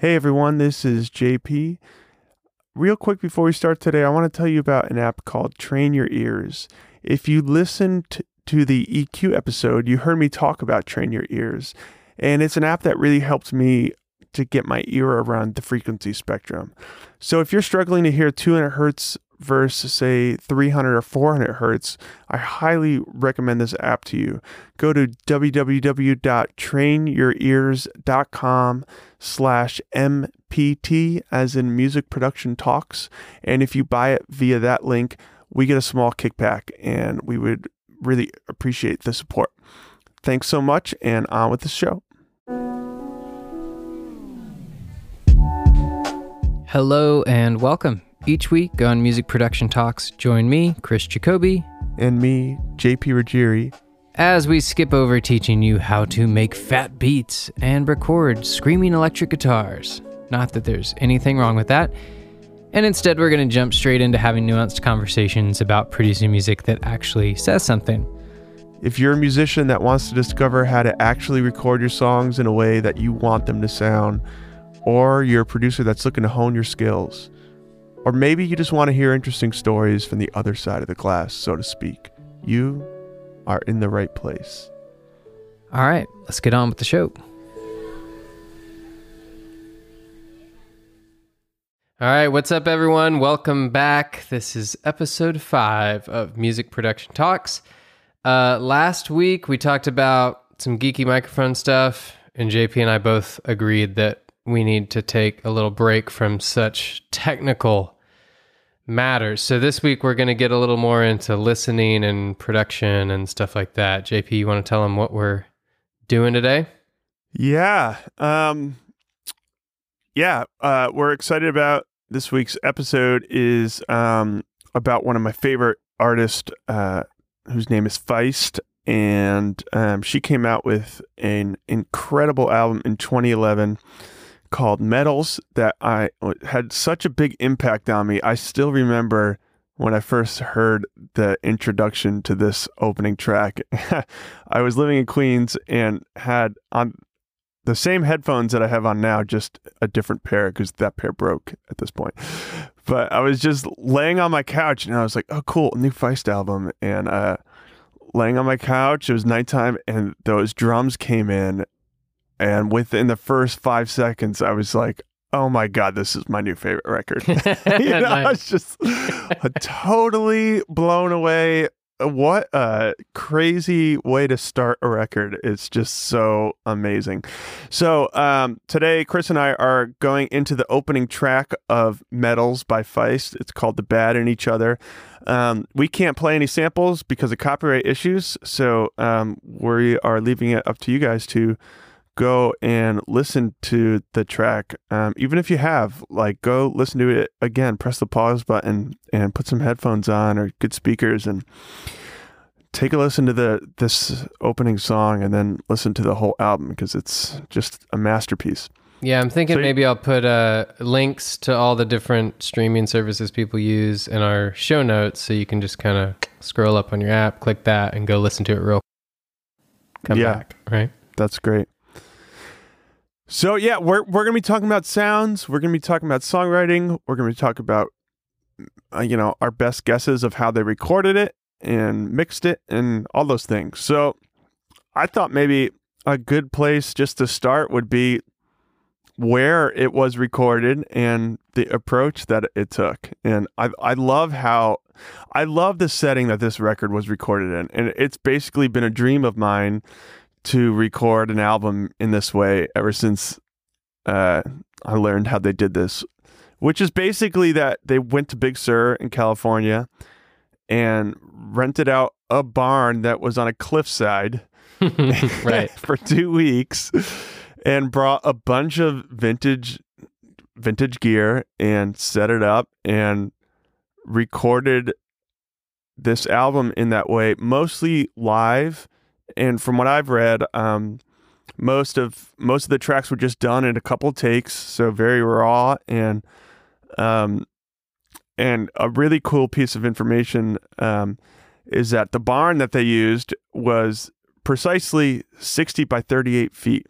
Hey everyone, this is JP. Real quick before we start today, I want to tell you about an app called Train Your Ears. If you listened to the EQ episode, you heard me talk about Train Your Ears, and it's an app that really helped me to get my ear around the frequency spectrum. So if you're struggling to hear 200 hertz versus say 300 or 400 hertz, I highly recommend this app to you. Go to www.trainyourears.com slash MPT as in music production talks. And if you buy it via that link, we get a small kickback and we would really appreciate the support. Thanks so much and on with the show. Hello and welcome. Each week on Music Production Talks, join me, Chris Jacobie, and me, JP Ruggieri, as we skip over teaching you how to make fat beats and record screaming electric guitars. Not that there's anything wrong with that. And instead, we're going to jump straight into having nuanced conversations about producing music that actually says something. If you're a musician that wants to discover how to actually record your songs in a way that you want them to sound, or you're a producer that's looking to hone your skills, or maybe you just want to hear interesting stories from the other side of the glass, so to speak. You are in the right place. All right, let's get on with the show. All right, what's up, everyone? Welcome back. This is episode five of Music Production Talks. Uh, last week, we talked about some geeky microphone stuff, and JP and I both agreed that we need to take a little break from such technical matters. So this week we're going to get a little more into listening and production and stuff like that. JP, you want to tell them what we're doing today? Yeah. Um yeah, uh we're excited about this week's episode is um about one of my favorite artists uh whose name is Feist and um she came out with an incredible album in 2011 called Metals that I had such a big impact on me. I still remember when I first heard the introduction to this opening track. I was living in Queens and had on the same headphones that I have on now, just a different pair because that pair broke at this point. But I was just laying on my couch and I was like, oh, cool, new Feist album. And uh, laying on my couch, it was nighttime and those drums came in and within the first five seconds, I was like, oh my God, this is my new favorite record. you know. I was just totally blown away. What a crazy way to start a record. It's just so amazing. So, um, today, Chris and I are going into the opening track of Metals by Feist. It's called The Bad in Each Other. Um, we can't play any samples because of copyright issues. So, um, we are leaving it up to you guys to go and listen to the track. Um, even if you have, like, go listen to it again, press the pause button and put some headphones on or good speakers and take a listen to the this opening song and then listen to the whole album because it's just a masterpiece. Yeah, I'm thinking so, maybe I'll put uh, links to all the different streaming services people use in our show notes so you can just kind of scroll up on your app, click that, and go listen to it real. Come yeah, back, right? That's great. So yeah, we're we're gonna be talking about sounds. We're gonna be talking about songwriting. We're gonna be talking about uh, you know our best guesses of how they recorded it and mixed it and all those things. So I thought maybe a good place just to start would be where it was recorded and the approach that it took. And I I love how I love the setting that this record was recorded in. And it's basically been a dream of mine to record an album in this way ever since uh, I learned how they did this, which is basically that they went to Big Sur in California and rented out a barn that was on a cliffside right. for 2 weeks and brought a bunch of vintage vintage gear and set it up and recorded this album in that way mostly live and from what I've read, um, most of most of the tracks were just done in a couple takes, so very raw and um, and a really cool piece of information um, is that the barn that they used was precisely 60 by 38 feet,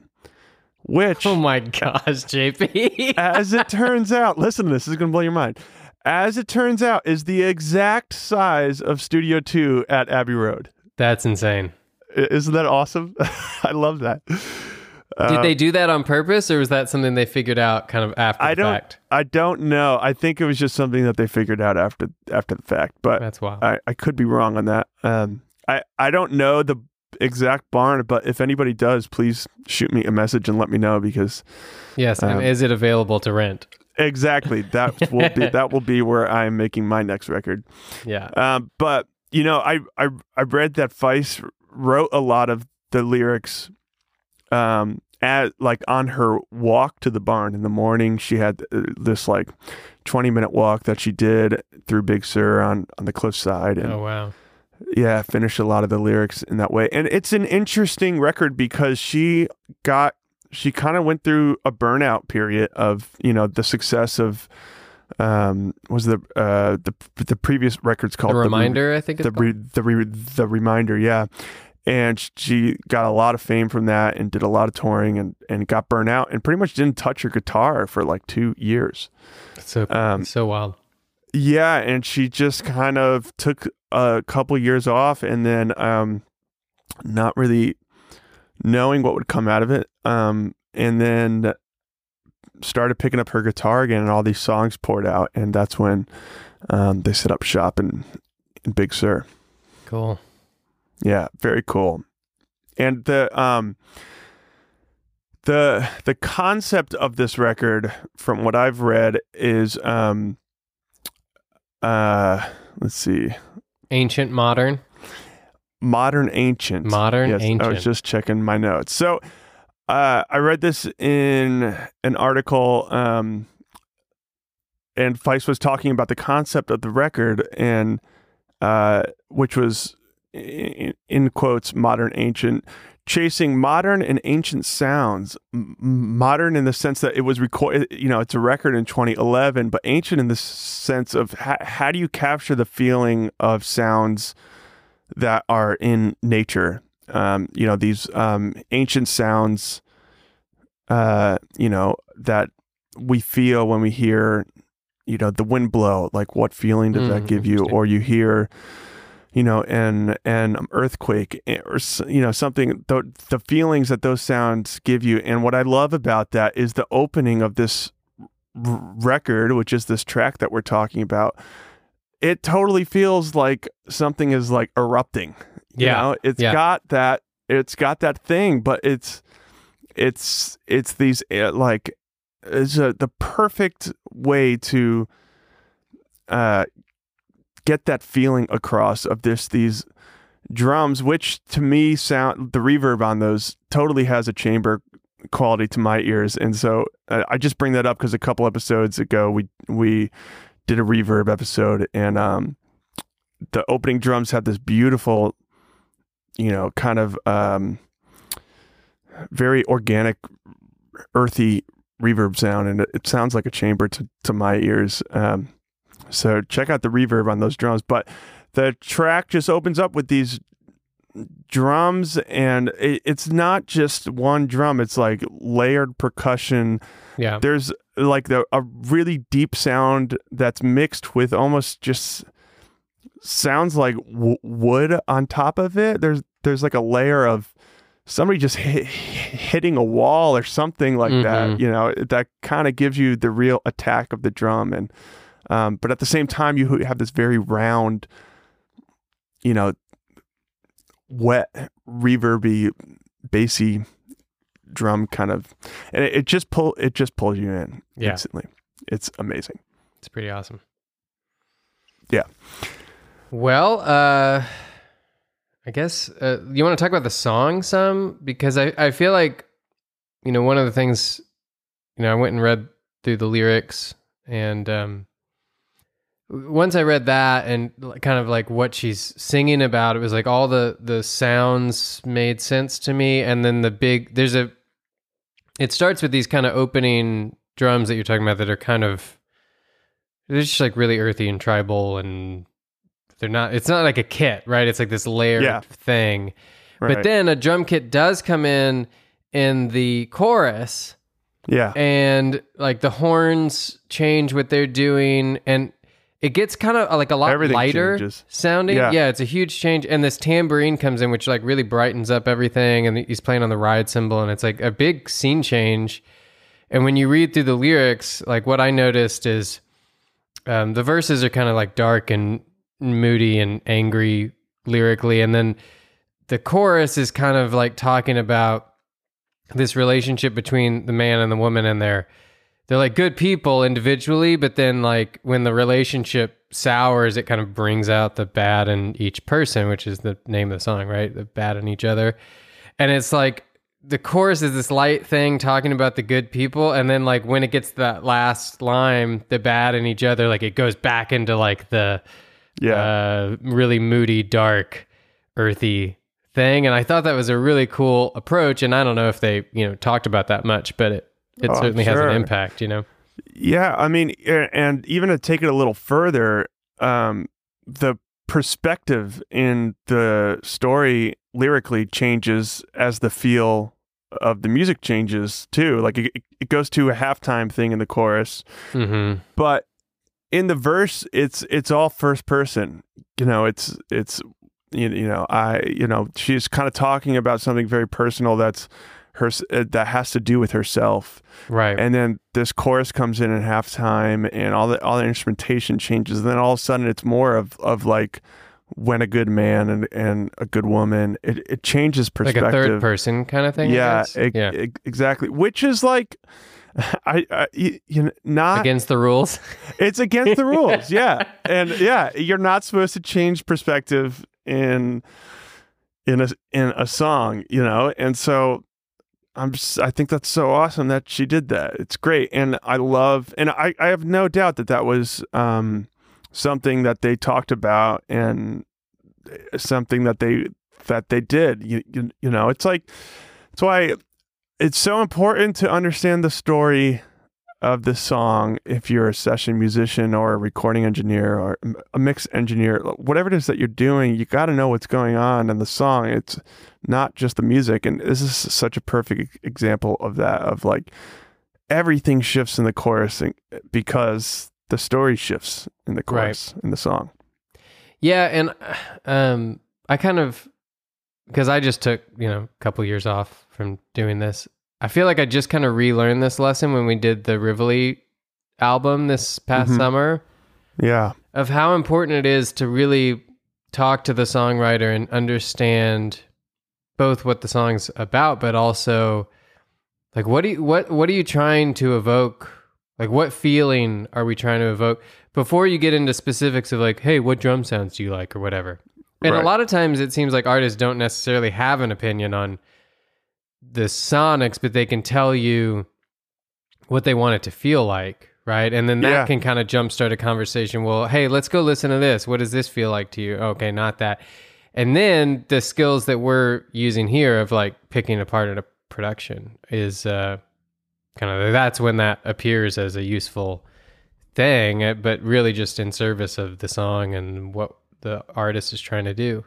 which, Oh my gosh, JP. as it turns out, listen to this, this is going to blow your mind. As it turns out, is the exact size of Studio 2 at Abbey Road. That's insane. Isn't that awesome? I love that. Uh, Did they do that on purpose, or was that something they figured out kind of after I the don't. fact? I don't know. I think it was just something that they figured out after after the fact, but That's why I, I could be wrong on that. Um, I I don't know the exact barn, but if anybody does, please shoot me a message and let me know because yes, and um, is it available to rent? exactly that will be that will be where I'm making my next record. Yeah. Um, but you know, I I I read that Feist wrote a lot of the lyrics, um, at like on her walk to the barn in the morning. She had uh, this like twenty minute walk that she did through Big Sur on on the cliffside, and Oh wow. yeah, finished a lot of the lyrics in that way. And it's an interesting record because she got she kind of went through a burnout period of you know the success of um was the uh the the previous records called The Re- reminder, I think. It's the re, the re, the reminder yeah and she got a lot of fame from that and did a lot of touring and and got burnt out and pretty much didn't touch her guitar for like 2 years so um, so wild. yeah, and she just kind of took a couple years off and then um not really knowing what would come out of it. Um and then started picking up her guitar again and all these songs poured out and that's when um they set up shop in in Big Sur. Cool. Yeah, very cool. And the um the the concept of this record from what I've read is um uh let's see Ancient, modern, modern ancient modern, yes ancient. I was just checking my notes so uh I read this in an article um and Feist was talking about the concept of the record and uh which was in, in quotes modern ancient chasing modern and ancient sounds M- modern in the sense that it was recorded you know it's a record in 2011 but ancient in the sense of how, how do you capture the feeling of sounds that are in nature? Um, you know these um, ancient sounds uh, you know that we feel when we hear you know the wind blow like what feeling does that Mm, give you? or you hear you know an an earthquake eh, or you know something the the feelings that those sounds give you. And what i love about that is the opening of this r- record which is this track that we're talking about it totally feels like something is like erupting you Yeah, know? It's yeah. got that it's got that thing but it's it's it's these uh, like it's a, the perfect way to uh get that feeling across of this these drums which to me sound the reverb on those totally has a chamber quality to my ears. And so uh, I just bring that up cuz a couple episodes ago we we did a reverb episode and um the opening drums had this beautiful you know kind of um very organic earthy reverb sound. And it, it sounds like a chamber to, to my ears. Um, so check out the reverb on those drums. But the track just opens up with these drums and it, it's not just one drum. It's like layered percussion. Yeah. there's like the, a really deep sound that's mixed with almost just sounds like w- wood on top of it. There's there's like a layer of somebody just hit, hitting a wall or something like that Mhm. you know that kind of gives you the real attack of the drum. And um, but at the same time you have this very round you know wet reverby bassy drum kind of and it, it just pull it just pulls you in Yeah. instantly it's amazing It's pretty awesome. Yeah. Well, uh I guess uh, you want to talk about the song some because I I feel like you know one of the things you know I went and read through the lyrics and um once I read that and kind of like what she's singing about it was like all the the sounds made sense to me. And then the big there's a it starts with these kind of opening drums that you're talking about that are kind of they're just like really earthy and tribal and they're not it's not like a kit right? It's like this layered Yeah. thing. Right. but then a drum kit does come in in the chorus. Yeah. and like the horns change what they're doing. And it gets kind of like a lot Everything lighter changes. sounding Yeah. yeah. it's a huge change and this tambourine comes in which like really brightens up everything and he's playing on the ride cymbal and it's like a big scene change and when you read through the lyrics like what i noticed is um, the verses are kind of like dark and moody and angry lyrically and then the chorus is kind of like talking about this relationship between the man and the woman and they're they're like good people individually but then like when the relationship sours it kind of brings out the bad in each person which is the name of the song right the bad in each other and it's like the chorus is this light thing talking about the good people and then like when it gets to that last line the bad in each other like it goes back into like the Yeah. uh, really moody, dark, earthy thing. And I thought that was a really cool approach. And I don't know if they, you know, talked about that much, but it, it Oh, certainly has an impact, you know? Yeah, I mean, and even to take it a little further, um, the perspective in the story lyrically changes as the feel of the music changes too. Like it, it goes to a halftime thing in the chorus, Mm-hmm. but in the verse, it's it's all first person. You know, it's it's you, you know I you know she's kind of talking about something very personal that's her uh, that has to do with herself Right. and then this chorus comes in at halftime and all the all the instrumentation changes and then all of a sudden it's more of of like when a good man and, and a good woman it, it changes like perspective a third person kind of thing. I yeah, guess? yeah. exactly which is like I, I you, you know, not Against the rules. it's against the rules yeah and yeah you're not supposed to change perspective in in a in a song you know and so i'm just i think that's so awesome that she did that. It's great and i love and i i have no doubt that that was um something that they talked about and something that they that they did you you, you know? It's like that's why it's so important to understand the story of the song if you're a session musician or a recording engineer or a mix engineer whatever it is that you're doing you got to know what's going on in the song it's not just the music and this is such a perfect example of that of like everything shifts in the chorus because the story shifts in the Right. chorus in the song Yeah, and um, I kind of because I just took you know a couple years off from doing this. I feel like I just kind of relearned this lesson when we did the Rivoli album this past Mhm. summer yeah of how important it is to really talk to the songwriter and understand both what the song's about, but also like what do you what what are you trying to evoke? Like what feeling are we trying to evoke before you get into specifics of like, hey, what drum sounds do you like or whatever? And a lot of times it seems like artists don't necessarily have an opinion on the sonics, but they can tell you what they want it to feel like, right? And then that Yeah. can kind of jumpstart a conversation. Well, hey, let's go listen to this. What does this feel like to you? Okay, not that. And then the skills that we're using here of like picking apart a production is uh, kind of that's when that appears as a useful thing, uh, but really just in service of the song and what the artist is trying to do.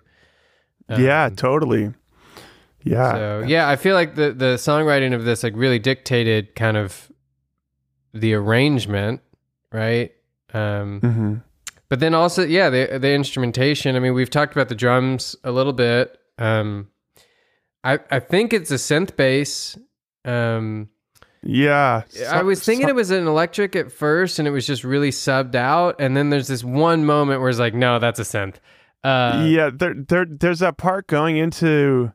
yeah Um, totally yeah so yeah, I feel like the the songwriting of this like really dictated kind of the arrangement, right? Um, hmm but then also, yeah, the the instrumentation. I mean, we've talked about the drums a little bit. Um, I I think it's a synth bass. Um, yeah I was thinking it was an electric at first, and it was just really subbed out. And then there's this one moment where it's like, no, that's a synth. Uh, yeah, there, there, there's that part going into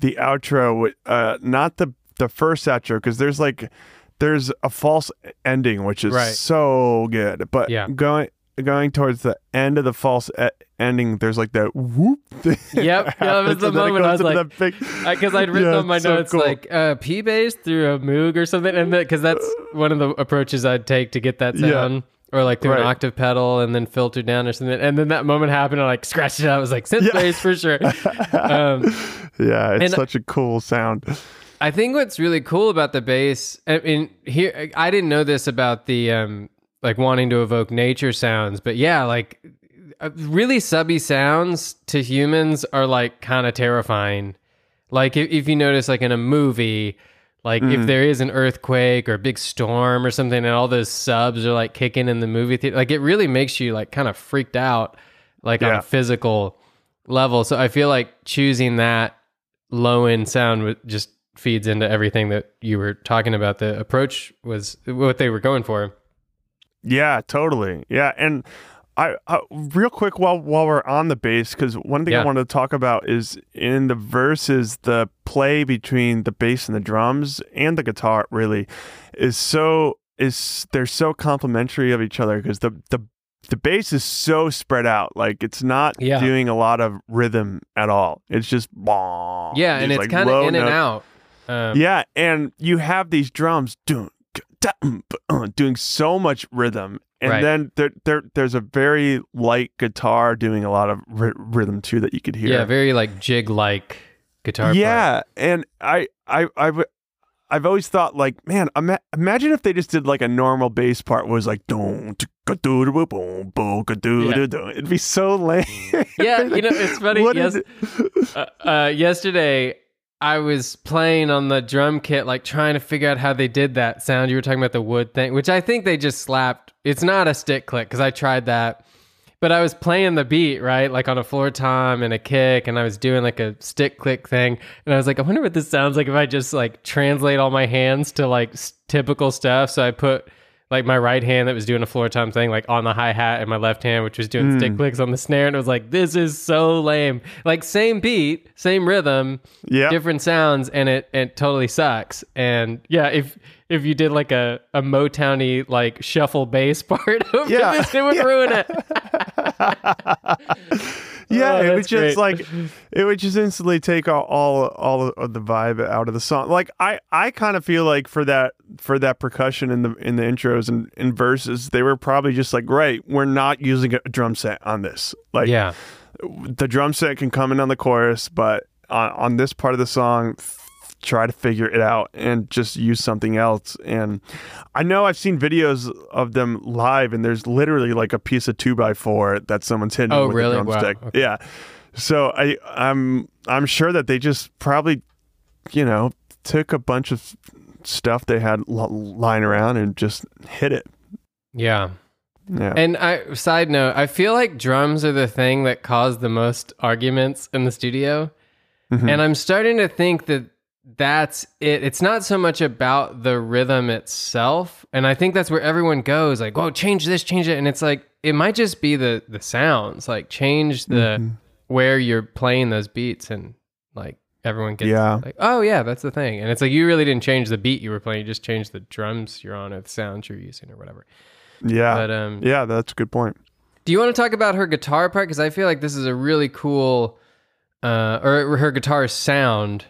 the outro, uh, not the the first outro, because there's like there's a false ending, which is Right. so good, but Yeah. going going towards the end of the false e- ending, there's like that whoop. thing Yep, that was happens, the and then it moment I goes was into like- that big- because I'd written Yeah, on my it's so notes cool. like uh, P bass through a Moog or something, and because that's one of the approaches I'd take to get that Yeah. sound, or like through an octave pedal and then filter down or something. And then that moment happened, I like scratched it out. I was like synth Yeah. bass for sure. um, yeah, it's such a cool sound. I think what's really cool about the bass, I mean, here I didn't know this about the um, like wanting to evoke nature sounds, but yeah, like uh, really subby sounds to humans are like kind of terrifying. Like if, if you notice, like in a movie, like Mm. if there is an earthquake or a big storm or something, and all those subs are like kicking in the movie theater, like it really makes you like kind of freaked out, like on a physical level. So I feel like choosing that low end sound just feeds into everything that you were talking about. The approach was what they were going for. Yeah, totally. Yeah, and I, real quick while while we're on the bass, because one thing Yeah. I wanted to talk about is in the verses, the play between the bass and the drums and the guitar really is so is they're so complementary of each other because the the the bass is so spread out, like it's not Yeah. doing a lot of rhythm at all. It's just bong. Yeah, and it's like, kind of in and out. Um, yeah, and you have these drums doing doing so much rhythm, and Right. then there, there there's a very light guitar doing a lot of ry- rhythm too that you could hear. yeah, very like jig like guitar. yeah, and I I I w- I've always thought like, man, ima- imagine if they just did like a normal bass part was like don boom boom boom It'd be so lame. Yeah, you know, it's funny, yes- uh, uh, yesterday I was playing on the drum kit, like trying to figure out how they did that sound. You were talking about the wood thing, which I think they just slapped. It's not a stick click because I tried that, but I was playing the beat right, like on a floor tom and a kick, and I was doing like a stick click thing, and I was like, I wonder what this sounds like if I just like translate all my hands to like s- typical stuff. So I put like my right hand that was doing a floor tom thing like on the hi hat and my left hand which was doing hmm. stick clicks on the snare and it was like this is so lame like same beat same rhythm Yeah. different sounds and it it totally sucks and yeah if if you did like a a motowny like shuffle bass part Yeah. this it would Yeah. ruin it Yeah, Oh, it would just great. like it would just instantly take all, all all of the vibe out of the song. Like I I kind of feel like for that for that percussion in the in the intros and in verses, they were probably just like, right, we're not using a drum set on this. Like yeah the drum set can come in on the chorus, but on, on this part of the song, try to figure it out and just use something else. And I know I've seen videos of them live, and there's literally like a piece of two by four that someone's hitting Oh, with really? a Wow. drumstick. Okay. Yeah. So I I'm I'm sure that they just probably, you know, took a bunch of stuff they had l- lying around and just hit it. yeah Yeah. And I side note, I feel like drums are the thing that caused the most arguments in the studio. Mhm. And I'm starting to think that that's it. It's not so much about the rhythm itself. And I think that's where everyone goes like, "Oh, change this, change it." And it's like it might just be the the sounds. Like change the Mhm. where you're playing those beats and like everyone gets Yeah. like, "Oh, yeah, that's the thing." And it's like you really didn't change the beat you were playing, you just changed the drums you're on or the sounds you're using or whatever. yeah. But um yeah, that's a good point. do you want to talk about her guitar part? Because I feel like this is a really cool, uh, or her guitar sound.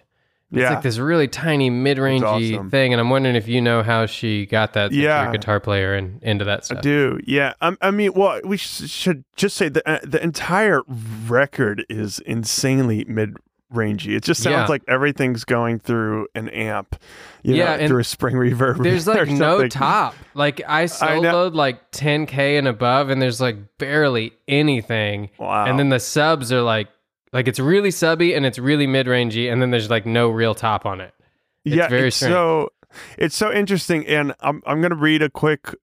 It's Yeah. like this really tiny mid-rangey awesome. thing, and I'm wondering if you know how she got that. Yeah. guitar player and into that stuff. I do, yeah. Um, I mean, well, we sh- should just say that uh, the entire record is insanely mid-rangey. It just sounds Yeah. like everything's going through an amp, you Yeah, know, through a spring reverb. There's like no top. Like I I soloed like 10k and above, and there's like barely anything. Wow. And then the subs are like, like it's really subby and it's really mid-rangey, and then there's like no real top on it. It's yeah, very it's strange. so it's so interesting, and I'm I'm gonna read a quick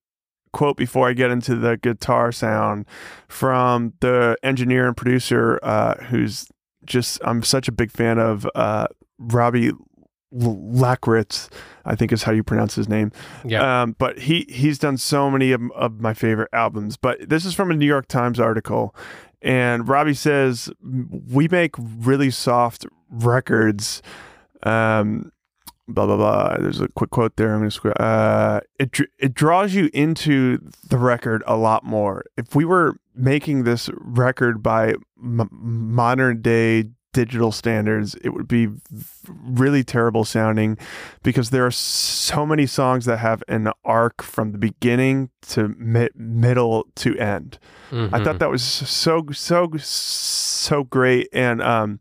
quote before I get into the guitar sound from the engineer and producer, uh, who's just I'm such a big fan of uh, Robbie L- Lackritz, I think is how you pronounce his name. Yeah. Um, but he he's done so many of, of my favorite albums. But this is from a New York Times article, and Robbie says we make really soft records. Um, blah blah blah. There's a quick quote there. I'm going to. Uh, it it draws you into the record a lot more. If we were making this record by m- modern day digital standards, it would be really terrible sounding because there are so many songs that have an arc from the beginning to mi- middle to end. I Mhm. thought that was so so so great and um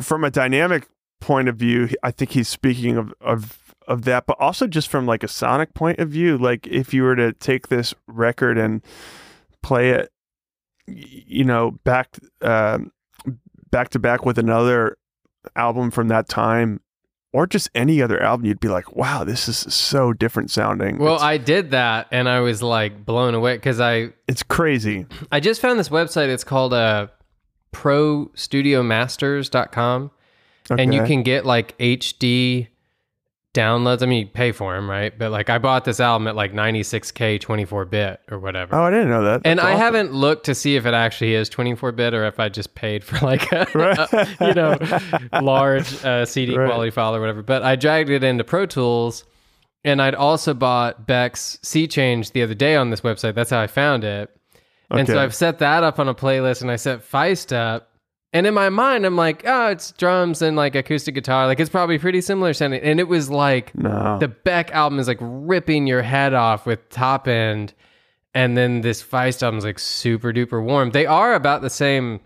from a dynamic point of view I think he's speaking of of of that but also just from like a sonic point of view like if you were to take this record and play it you know back um back to back with another album from that time or just any other album, you'd be like, wow, this is so different sounding. Well, it's, I did that and I was like blown away because I it's crazy. I just found this website. It's called uh, ProStudioMasters.com. And you can get like HD downloads. I mean, you pay for them, right? But like I bought this album at like 96K 24 bit or whatever. Oh, I didn't know that. and That's I awesome. haven't looked to see if it actually is 24 bit or if I just paid for like a, Right. you know, large uh, CD Right. quality file or whatever. But I dragged it into Pro Tools and I'd also bought Beck's Sea Change the other day on this website. That's how I found it. Okay. And so I've set that up on a playlist and I set Feist up. And in my mind, I'm like, oh, it's drums and like acoustic guitar. Like it's probably pretty similar sounding. And it was like No. the Beck album is like ripping your head off with top end. And then this Feist album is like super duper warm. They are about the same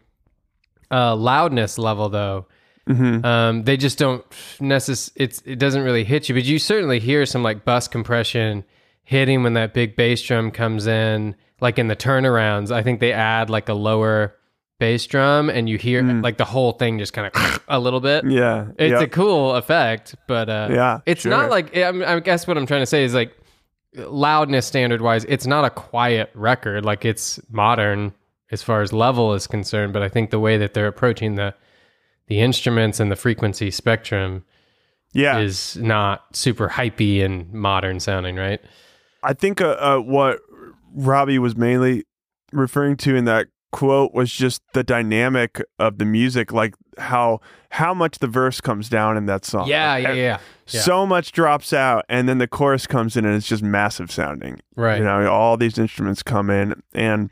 uh, loudness level though. Mhm. Um, they just don't necess- it's it doesn't really hit you, but you certainly hear some like bus compression hitting when that big bass drum comes in, like in the turnarounds. I think they add like a lower bass drum and you hear like the whole thing just kind of a little bit. Yeah. It's Yep. a cool effect, but uh, Yeah, it's sure. not like I, mean, I guess what I'm trying to say is like loudness standard wise, it's not a quiet record. Like it's modern as far as level is concerned, but I think the way that they're approaching the the instruments and the frequency spectrum yeah. is not super hypey and modern sounding, right? I think uh, uh, what Robbie was mainly referring to in that quote was just the dynamic of the music, like how how much the verse comes down in that song. Yeah, Like, yeah, yeah. yeah. So much drops out, and then the chorus comes in, and it's just massive sounding. Right. You know, all these instruments come in, and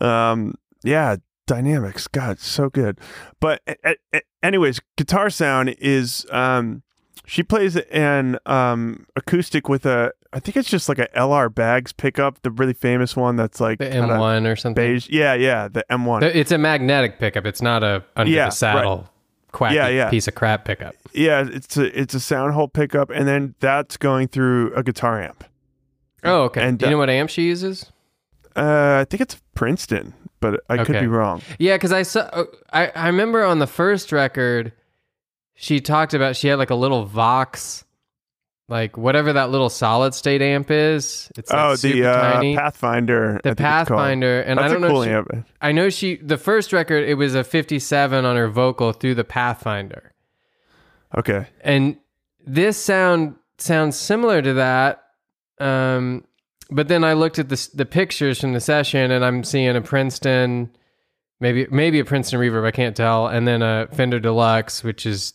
um, yeah, dynamics. God, so good. But a- a- anyways, guitar sound is um, she plays an um acoustic with a. I think it's just like a LR Baggs pickup, the really famous one that's like the M1 or something. beige. Yeah, yeah, the M1. It's a magnetic pickup. It's not a under Yeah, the saddle quacky Yeah, yeah. piece of crap pickup. yeah, it's a it's a sound hole pickup, and then that's going through a guitar amp. Oh, okay. And, Do you uh, know what amp she uses? Uh, I think it's Princeton, but I could be wrong. Yeah, because I saw. uh, I I remember on the first record, she talked about she had like a little Vox, like whatever that little solid state amp is. It's like oh, super the uh, tiny. Pathfinder. The. Pathfinder, and That's I don't know. she-. I know she. The first record, it was a 57 on her vocal through the Pathfinder, Okay. and this sound sounds similar to that. Um, but then I looked at the the pictures from the session, and I'm seeing a Princeton, maybe maybe a Princeton Reverb, I can't tell, and then a Fender Deluxe, which is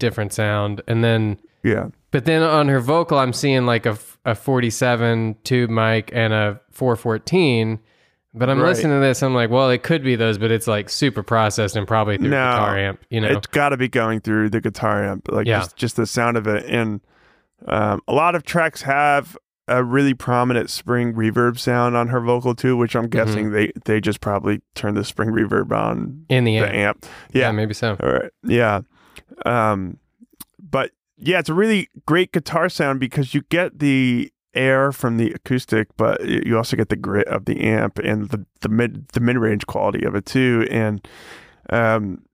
different sound, and then Yeah. but then on her vocal, I'm seeing like a, a 47 tube mic and a 414. But I'm Right. listening to this, I'm like, well, it could be those, but it's like super processed and probably through No. guitar amp, you know? It's got to be going through the guitar amp, like Yeah. just, just the sound of it. And um, a lot of tracks have a really prominent spring reverb sound on her vocal too, which I'm guessing Mm-hmm. they they just probably turned the spring reverb on In the the amp. amp. Yeah. Yeah. maybe so. All right. Yeah. Um, but yeah, it's a really great guitar sound because you get the air from the acoustic, but you also get the grit of the amp and the the mid the mid range quality of it too. And um,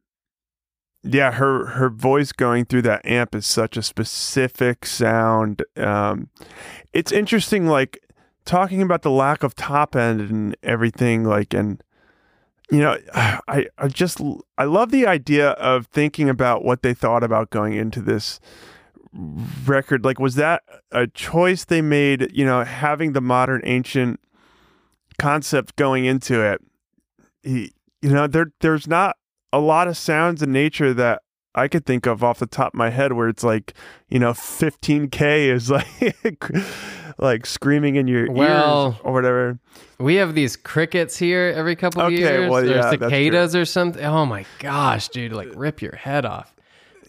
yeah, her her voice going through that amp is such a specific sound. Um, it's interesting, like talking about the lack of top end and everything, like and you know, I I just I love the idea of thinking about what they thought about going into this record. Like, was that a choice they made? You know, having the modern ancient concept going into it. He, you know, there there's not a lot of sounds in nature that I could think of off the top of my head where it's like, you know, 15k is like like screaming in your Well, ears or whatever. We have these crickets here every couple of Okay, years. well, yeah, true. cicadas or something. Oh my gosh, dude, like rip your head off.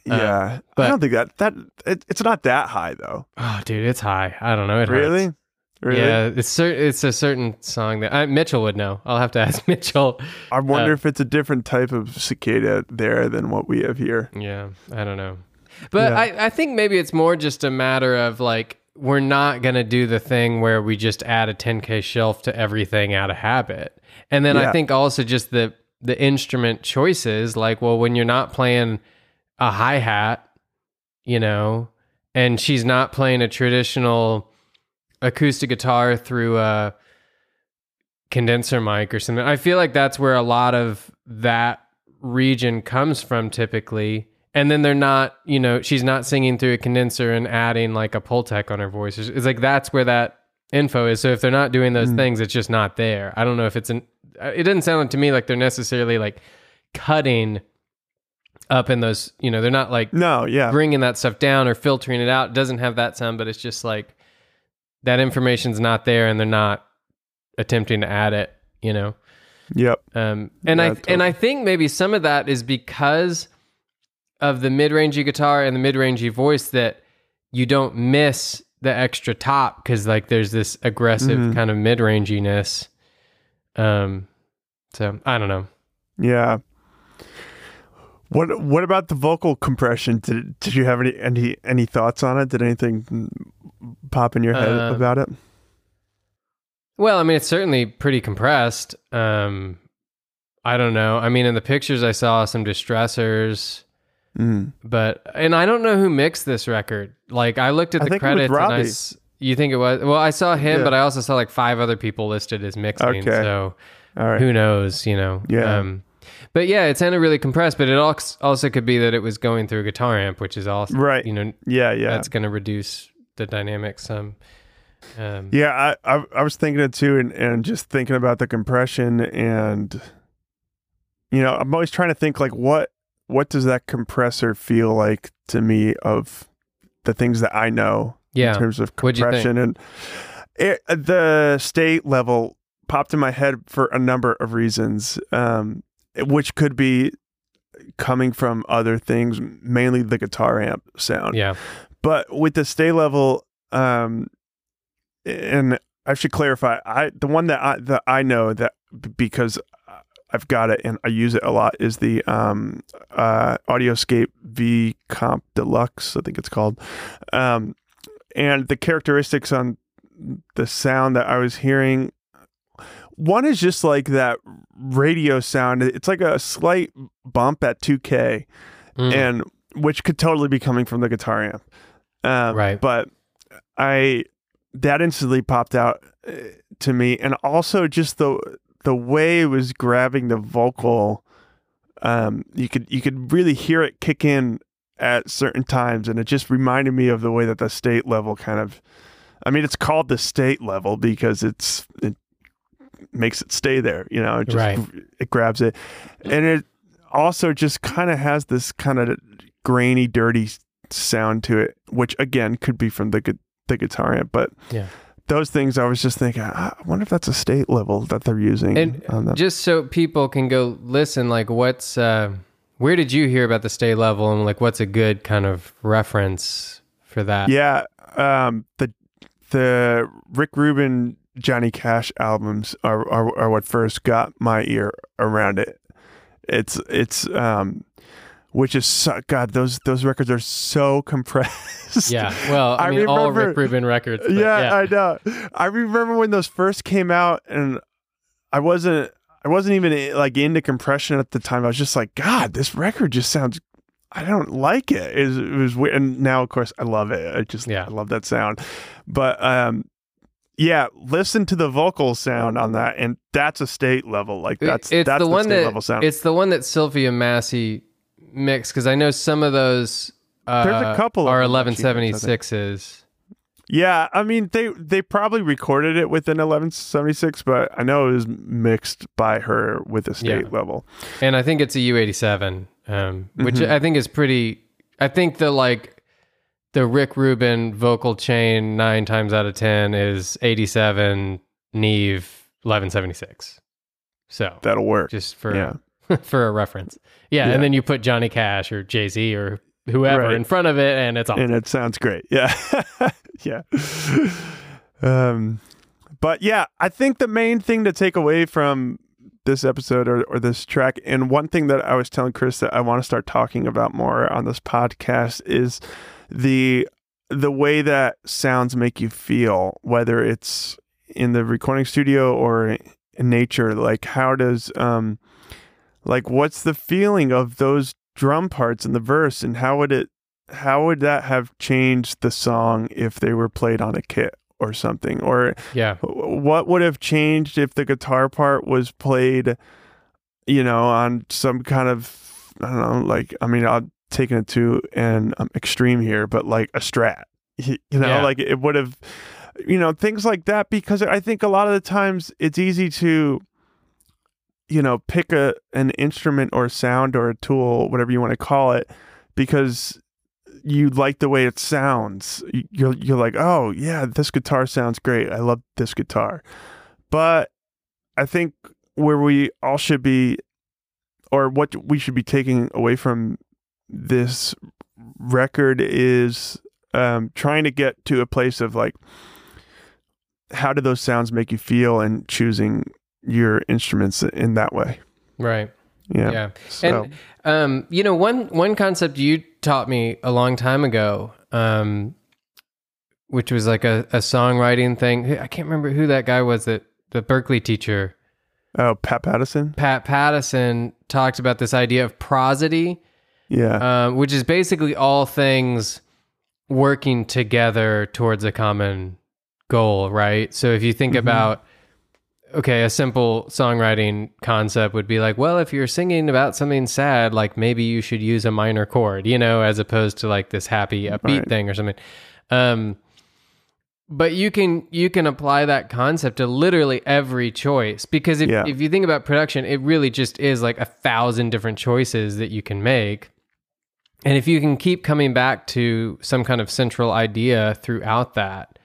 Yeah, but- I don't think that that it, it's not that high though. Oh, dude, it's high. I don't know. It hurts. Really, really. Yeah, it's cer- it's a certain song that uh, Mitchell would know. I'll have to ask Mitchell. I wonder Uh, if it's a different type of cicada there than what we have here. Yeah, I don't know. But Yeah. I, I think maybe it's more just a matter of like, we're not going to do the thing where we just add a 10K shelf to everything out of habit. And then I think also just the the instrument choices. Like, well, when you're not playing a hi hat, you know, and she's not playing a traditional acoustic guitar through a condenser mic or something. I feel like that's where a lot of that region comes from typically. And then they're not, you know, she's not singing through a condenser and adding like a Pultec on her voice. It's like that's where that info is. So if they're not doing those Mm. things, it's just not there. I don't know if it's an. It doesn't sound to me like they're necessarily like cutting up in those. You know, they're not like No, yeah. bringing that stuff down or filtering it out. It doesn't have that sound, but it's just like that information's not there, and they're not attempting to add it. You know. Yep. Um, and Yeah, I totally. and I think maybe some of that is because of the mid-rangey guitar and the mid-rangey voice that you don't miss the extra top because like there's this aggressive Mhm. kind of mid-ranginess. Um, so I don't know. Yeah. What What about the vocal compression? Did Did you have any any any thoughts on it? Did anything pop in your head Um, about it? Well, I mean, it's certainly pretty compressed. Um, I don't know. I mean, in the pictures I saw some distressors, Mm. but and I don't know who mixed this record. Like I looked at the credits and I you think it was well, I saw him, Yeah. but I also saw like five other people listed as mixing. Okay. So right. who knows, you know? Yeah. Um, but yeah, it sounded really compressed, but it also could be that it was going through a guitar amp, which is also Right. you know Yeah. Yeah. that's going to reduce the dynamics some. Um, Yeah, I, I I was thinking it too, and and just thinking about the compression, and you know, I'm always trying to think like what what does that compressor feel like to me of the things that I know yeah. in terms of What'd you think? compression and it, the Sta-Level popped in my head for a number of reasons, um, which could be coming from other things, mainly the guitar amp sound Yeah. but with the Sta-Level um and i should clarify i the one that i that i know that because i've got it and i use it a lot is the um uh audioscape v comp deluxe i think it's called um and the characteristics on the sound that i was hearing one is just like that radio sound it's like a slight bump at 2k Mm. and which could totally be coming from the guitar amp. Um, Right. But I that instantly popped out uh, to me, and also just the the way it was grabbing the vocal. Um, you could you could really hear it kick in at certain times, and it just reminded me of the way that the Sta-Level kind of. I mean, it's called the Sta-Level because it's it makes it stay there. You know, it just Right. it grabs it, and it also just kind of has this kind of grainy, dirty sound to it, which again could be from the gu- the guitar amp. But Yeah. those things, I was just thinking, "Ah, I wonder if that's a Sta-Level that they're using. And just so people can go listen, like what's uh, where did you hear about the Sta-Level, and like what's a good kind of reference for that? yeah, um, the the Rick Rubin, Johnny Cash albums are, are are what first got my ear around it. It's it's um, which is so, God, those those records are so compressed. Yeah. Well, I, I mean, all remember- Rick Rubin records. but yeah, I know. I remember when those first came out, and I wasn't, I wasn't even like into compression at the time. I was just like, God, this record just sounds. I don't like it. It was, it was weird, and now of course I love it. I just, Yeah. I love that sound. But um, yeah, listen to the vocal sound on that, and that's a Sta-Level. Like that's it's that's the one state that level sound. it's the one that Sylvia Massy mixed because I know some of those. Uh, There's a couple of are eleven seventy mixed, I think. sixes. Yeah, I mean they they probably recorded it with an 1176, but I know it was mixed by her with a state Yeah. level. and I think it's a U eighty seven, um, which Mhm. I think is pretty. I think the like the Rick Rubin vocal chain nine times out of ten is eighty seven Neve eleven seventy six. So That'll work. just for yeah. for a reference, yeah, Yeah. and then you put Johnny Cash or Jay Z or whoever Right. in front of it, and it's all And it sounds great. Yeah. yeah. Um but yeah, I think the main thing to take away from this episode or, or this track, and one thing that I was telling Chris that I want to start talking about more on this podcast is the the way that sounds make you feel, whether it's in the recording studio or in nature. Like how does um like what's the feeling of those drum parts in the verse and how would it how would that have changed the song if they were played on a kit or something or Yeah. what would have changed if the guitar part was played you know on some kind of i don't know like i mean i'm taking it to an um, extreme here but like a strat you know Yeah. like it would have you know things like that because i think a lot of the times it's easy to you know pick a an instrument or a sound or a tool whatever you want to call it because you like the way it sounds. You- you're you're like oh yeah this guitar sounds great. I love this guitar. But i think where we all should be or what we should be taking away from this record is um, trying to get to a place of like how do those sounds make you feel and choosing your instruments in that way Right. yeah, Yeah. so And um, you know, one one concept you taught me a long time ago, um, which was like a, a songwriting thing. I can't remember who that guy was that the Berklee teacher, oh pat pattison Pat Pattison, talked about this idea of prosody, yeah um, which is basically all things working together towards a common goal, right? So if you think Mhm. about okay, a simple songwriting concept would be like, well, if you're singing about something sad, like maybe you should use a minor chord, you know, as opposed to like this happy upbeat Right. thing or something. Um but you can you can apply that concept to literally every choice because if, Yeah. if you think about production, it really just is like a thousand different choices that you can make. And if you can keep coming back to some kind of central idea throughout that,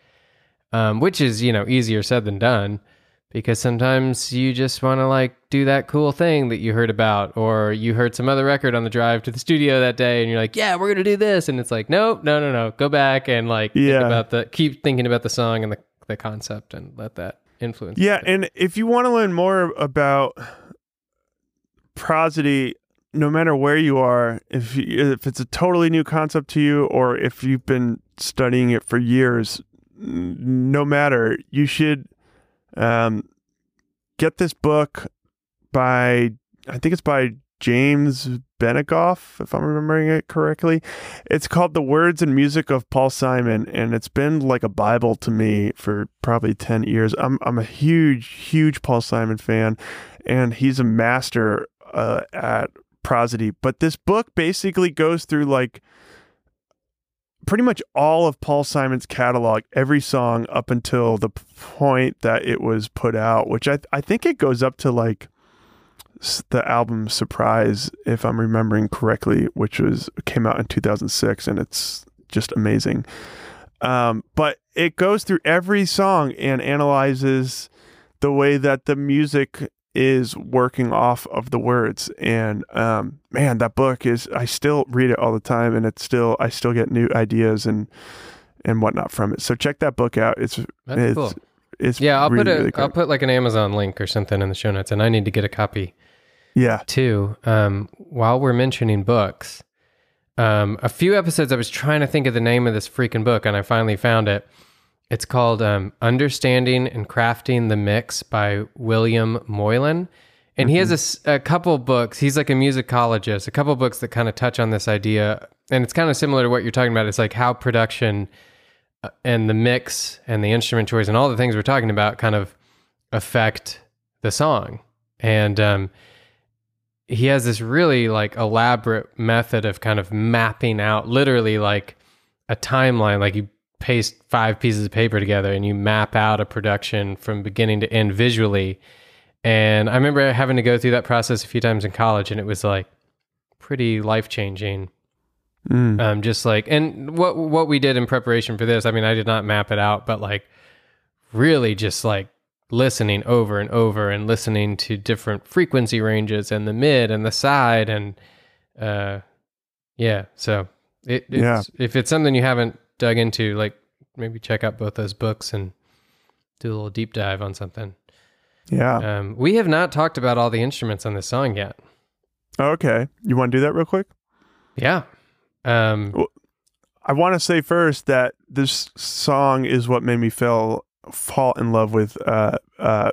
um, which is, you know, easier said than done, because sometimes you just want to like do that cool thing that you heard about, or you heard some other record on the drive to the studio that day, and you're like, yeah, we're going to do this. And it's like, nope, no, no, no. Go back and like Yeah. think about the, keep thinking about the song and the, the concept and let that influence. Yeah, it. and if you want to learn more about prosody, no matter where you are, if you, if it's a totally new concept to you, or if you've been studying it for years, no matter, you should um, get this book by I think it's by James Bennighof, if I'm remembering it correctly. It's called The Words and Music of Paul Simon, and it's been like a Bible to me for probably 10 years. I'm, I'm a huge, huge Paul Simon fan, and he's a master uh, at prosody. But this book basically goes through like pretty much all of Paul Simon's catalog, every song up until the point that it was put out, which I, I think it goes up to like the album Surprise, if I'm remembering correctly, which was came out in 2006, and it's just amazing. Um, but it goes through every song and analyzes the way that the music is working off of the words. And um, man, that book is I still read it all the time, and it's still I still get new ideas and and whatnot from it. So check that book out. It's That's it's cool. it's Yeah, I'll really, put a really will great. put like an Amazon link or something in the show notes, and I need to get a copy. yeah too. Um, while we're mentioning books, um, a few episodes I was trying to think of the name of this freaking book, and I finally found it. It's called um, "Understanding and Crafting the Mix" by William Moylan, and he has a couple books. He's like a musicologist. A couple books that kind of touch on this idea, and it's kind of similar to what you're talking about. It's like how production uh, and the mix and the instrument choice and all the things we're talking about kind of affect the song. And um, he has this really like elaborate method of kind of mapping out literally like a timeline like you paste five pieces of paper together and you map out a production from beginning to end visually and i remember having to go through that process a few times in college and it was like pretty life changing Mm. um just like and what what we did in preparation for this i mean i did not map it out but like really just like listening over and over and listening to different frequency ranges and the mid and the side and uh yeah so it it's, Yeah. if it's something you haven't dug into like maybe check out both those books and do a little deep dive on something. Yeah. Um we have not talked about all the instruments on this song yet. Okay. You want to do that real quick? Yeah. Um I want to say first that this song is what made me feel fall in love with uh, uh,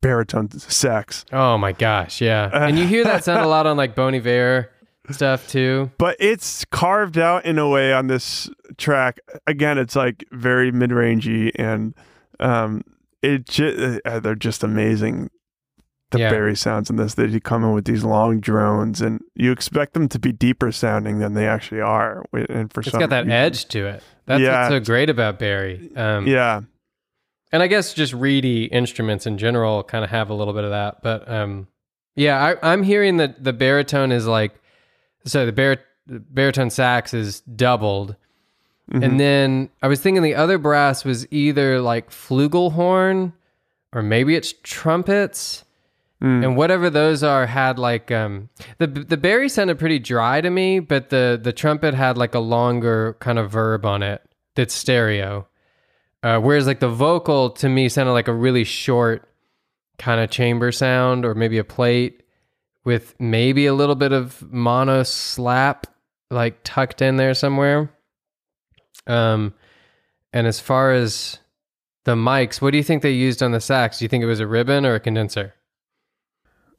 baritone sax. Oh my gosh, yeah. and you hear that sound a lot on like Bon Iver stuff too. But it's carved out in a way on this track. Again, it's like very mid rangey and um, it ju- uh, they're just amazing. The Yeah. bari sounds in this, they come in with these long drones, and you expect them to be deeper sounding than they actually are. And for It's some got that reason- edge to it. That's Yeah. what's so great about bari. Um, Yeah, and I guess just reedy instruments in general kind of have a little bit of that. But um, yeah, I, I'm hearing that the baritone is like, so the bar- baritone sax is doubled. Mm-hmm. And then I was thinking the other brass was either like flugelhorn or maybe it's trumpets. Mm. And whatever those are had like um the the bari sounded pretty dry to me, but the the trumpet had like a longer kind of verb on it that's stereo. Uh, whereas like the vocal to me sounded like a really short kind of chamber sound or maybe a plate with maybe a little bit of mono slap like tucked in there somewhere. Um and as far as the mics, what do you think they used on the sax? Do you think it was a ribbon or a condenser?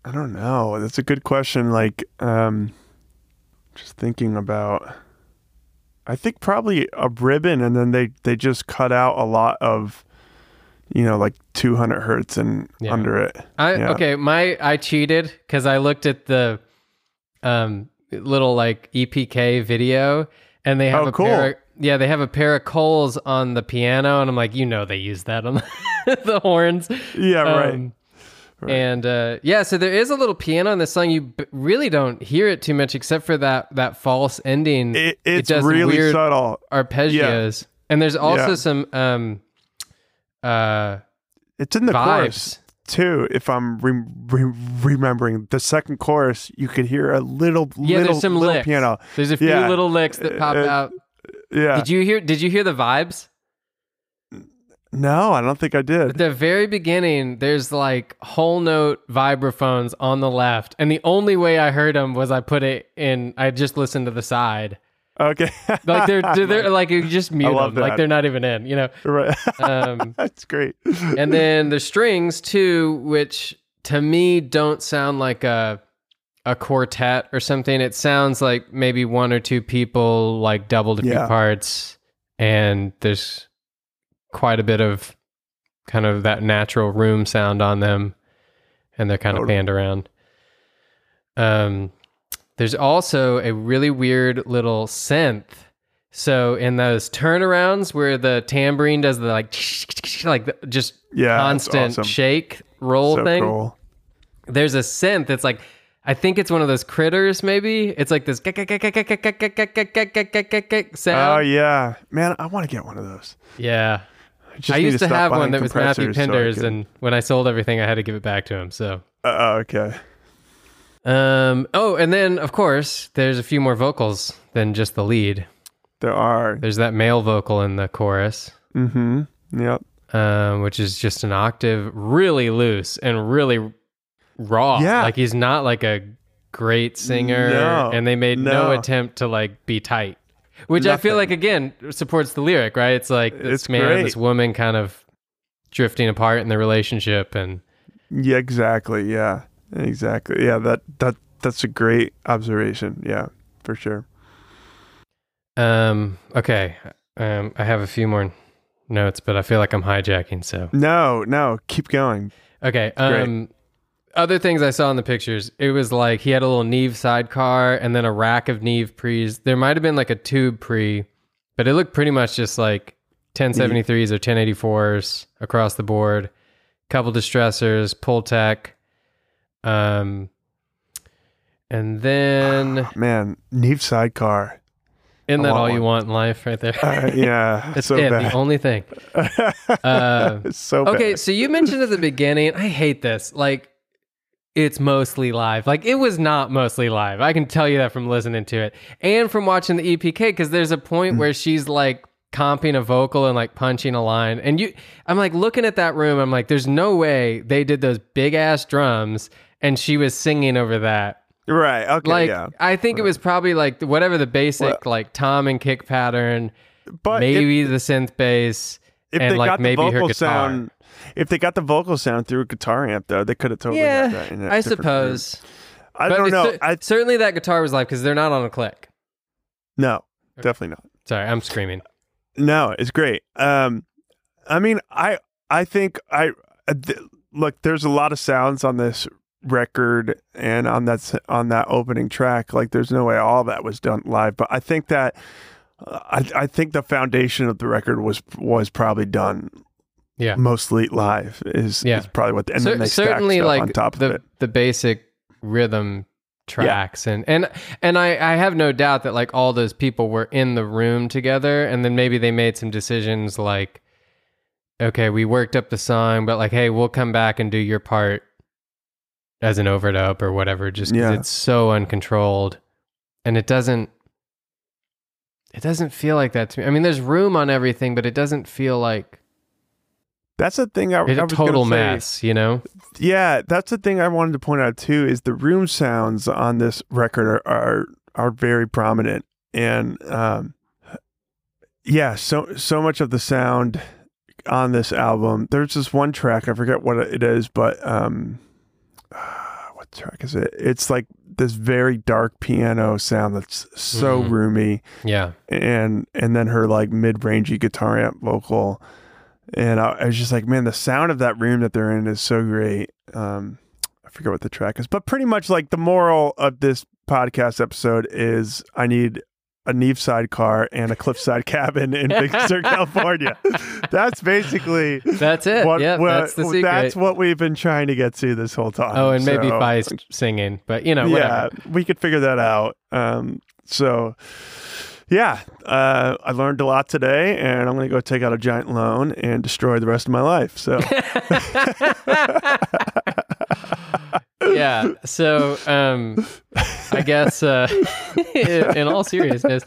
I don't know. That's a good question. Like, um, just thinking about. I think probably a ribbon, and then they they just cut out a lot of, you know, like 200 hertz and Yeah. under it. I Yeah. okay, my I cheated because I looked at the um little like EPK video and they have Oh, a cool. pair of, yeah, they have a pair of Coles on the piano and I'm like, you know they use that on the, the horns. Yeah, right. Um, Right. And uh, yeah, so there is a little piano in this song. You b- really don't hear it too much, except for that that false ending It, it's does really subtle. arpeggios. And there's also Yeah. some um uh It's in the chorus too. If I'm re- re- remembering the second chorus, you could hear a little, Yeah, little, there's some little licks. piano. There's a few Yeah. little licks that pop Uh, out. Yeah. Did you hear? Did you hear the vibes? no, I don't think I At did. the very beginning, there's like whole note vibraphones on the left, and the only way I heard them was I put it in. I just listened to the side. Okay. Like they're they're, they're like you just mute them, like they're not even in. You know. right. Um, That's great. and then the strings too, which to me don't sound like a a quartet or something. It sounds like maybe one or two people like doubled a few parts, and there's quite a bit of kind of that natural room sound on them, and they're kind of panned around. Um, there's also a really weird little synth. So in those turnarounds where the tambourine does the like like the, just Yeah. constant awesome. shake roll so thing, cool. there's a synth that's like I think it's one of those critters maybe. It's like this Oh yeah, man, I want to get one of those. Yeah. just I used to stop have one that was Matthew compressors so I and when I sold everything I had to give it back to him. So Uh, okay. Um oh and then of course there's a few more vocals than just the lead. There are. There's that male vocal in the chorus. Mm-hmm. Yep. um, which is just an octave really loose and really raw. Yeah. Like he's not like a great singer, No, and they made no. no. attempt to like be tight. Which I feel like again supports the lyric, right? It's like this It's man, great. this woman kind of drifting apart in the relationship and Yeah. Exactly. Yeah. Exactly. Yeah. That that that's a great observation. Yeah. For sure. um okay. Um I have a few more notes, but I feel like I'm hijacking, so No. No. Keep going. Okay. great. Um, other things I saw in the pictures, it was like he had a little Neve sidecar and then a rack of Neve pre's. There might have been like a tube pre, but it looked pretty much just like 1073s or 1084s across the board. Couple distressors, Pultec. Um, and then Man, Neve sidecar. isn't that all you want in life right there? Uh, yeah. That's so it, bad. the only thing. Uh, It's so Okay, bad. so you mentioned at the beginning, I hate this. Like, it's mostly live. Like, it was not mostly live. I can tell you that from listening to it and from watching the EPK because there's a point Mm. where she's like comping a vocal and like punching a line. And you, I'm like looking at that room. I'm like, there's no way they did those big ass drums and she was singing over that. Right. Okay. Like, yeah. I think it was probably like whatever the basic like tom and kick pattern But maybe the synth bass if and they like got the maybe her vocal guitar. sound, if they got the vocal sound through a guitar amp, though, they could have totally. got that yeah, I suppose. I But don't know. I certainly that guitar was live because they're not on a click. no, definitely not. Sorry, I'm screaming. No, it's great. Um, I mean, I I think I uh, th- look. There's a lot of sounds on this record and on that on that opening track. Like, there's no way all that was done live. But I think that uh, I I think the foundation of the record was was probably done Yeah. mostly live. Is Yeah. is probably what. The, and Cer- then they certainly like on top the of it. the basic rhythm tracks and and and I I have no doubt that like all those people were in the room together and then maybe they made some decisions like okay we worked up the song but like hey we'll come back and do your part as an overdub or whatever just Yeah. it's so uncontrolled and it doesn't it doesn't feel like that to me I mean there's room on everything but it doesn't feel like That's the thing. I, it's I a was total gonna say. mess you know Yeah, that's the thing I wanted to point out too. Is the room sounds on this record are are, are very prominent, and um, yeah, so so much of the sound on this album. There's this one track I forget what it is, but um, what track is it? It's like this very dark piano sound that's so Mhm. roomy. Yeah. And and then her like mid-rangey guitar amp vocal. And I, I was just like man the sound of that room that they're in is so great. Um i forget what the track is. But pretty much like the moral of this podcast episode is i need a Neve sidecar and a cliffside cabin in Big Sur, California. That's basically That's it. what, yeah, what- that's the secret. that's what we've been trying to get to this whole time. oh, and maybe So- Feist singing, but you know, whatever. yeah, we could figure that out. Um, so, yeah, uh, I learned a lot today, and I'm going to go take out a giant loan and destroy the rest of my life. So, yeah. So, um, I guess, uh, in, all seriousness,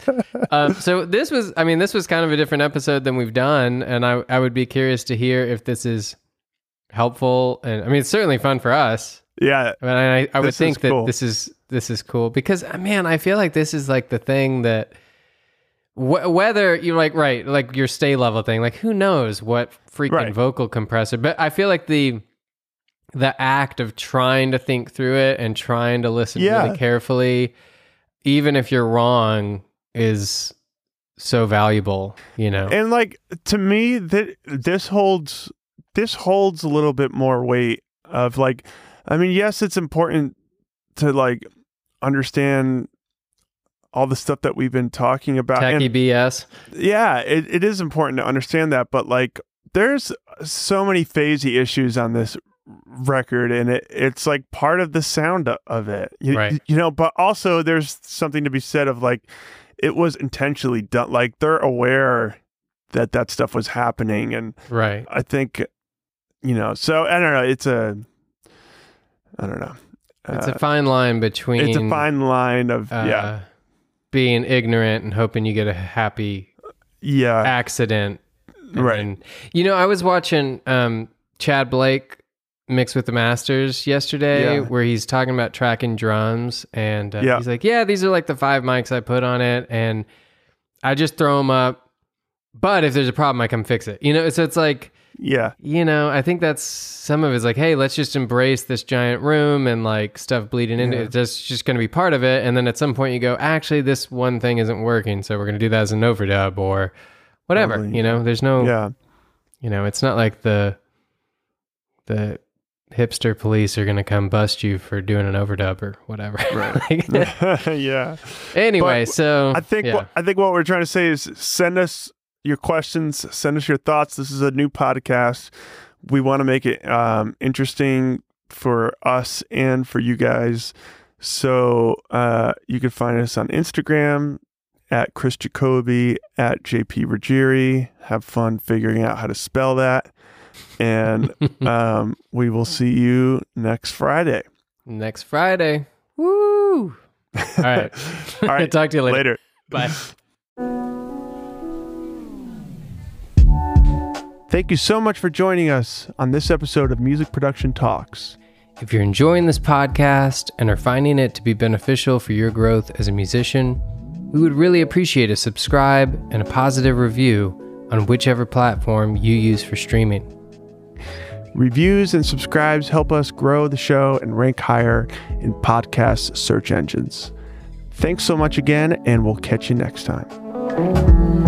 um, so this was, I mean, this was kind of a different episode than we've done, and I, I would be curious to hear if this is helpful, and I mean, it's certainly fun for us. yeah, I, mean, I, I would think that cool. this is this is cool because uh, man, I feel like this is like the thing that wh- whether you're like right, like your Sta-Level thing, like who knows what freaking Right. vocal compressor, but I feel like the the act of trying to think through it and trying to listen Yeah. really carefully, even if you're wrong, is so valuable. You know, and like to me, that this holds this holds a little bit more weight of like, I mean, yes, it's important to like understand all the stuff that we've been talking about. and- tacky BS. yeah, it, it is important to understand that, but like there's so many phasey issues on this record and it, it's like part of the sound of it. You, Right. you know, but also there's something to be said of like it was intentionally done like they're aware that that stuff was happening and Right. I think you know, so I don't know, it's a I don't know. It's Uh, a fine line between it's a fine line of uh, yeah. Being ignorant and hoping you get a happy Yeah. accident. Right. you know, I was watching um, Tchad Blake mix with the Masters yesterday, Yeah. where he's talking about tracking drums, and uh, Yeah. he's like, "Yeah, these are like the five mics I put on it, and I just throw them up. But if there's a problem, I come fix it. You know, so it's like." Yeah. you know, I think that's some of it's like, hey, let's just embrace this giant room and like stuff bleeding into Yeah. it. That's just going to be part of it. And then at some point you go, actually, this one thing isn't working. So we're going to do that as an overdub or whatever. Totally. You know, there's no, Yeah. you know, it's not like the, the hipster police are going to come bust you for doing an overdub or whatever. Right. Like, yeah. anyway, But so I think yeah. what, I think what we're trying to say is send us your questions, send us your thoughts. This is a new podcast. We want to make it um, interesting for us and for you guys. So uh, you can find us on Instagram at Chris Jacobie at JP Ruggieri. Have fun figuring out how to spell that. And um, we will see you next Friday. next Friday. Woo! All right. All right. Talk to you later. Later. Bye. Thank you so much for joining us on this episode of Music Production Talks. If you're enjoying this podcast and are finding it to be beneficial for your growth as a musician, we would really appreciate a subscribe and a positive review on whichever platform you use for streaming. Reviews and subscribes help us grow the show and rank higher in podcast search engines. Thanks so much again, and we'll catch you next time.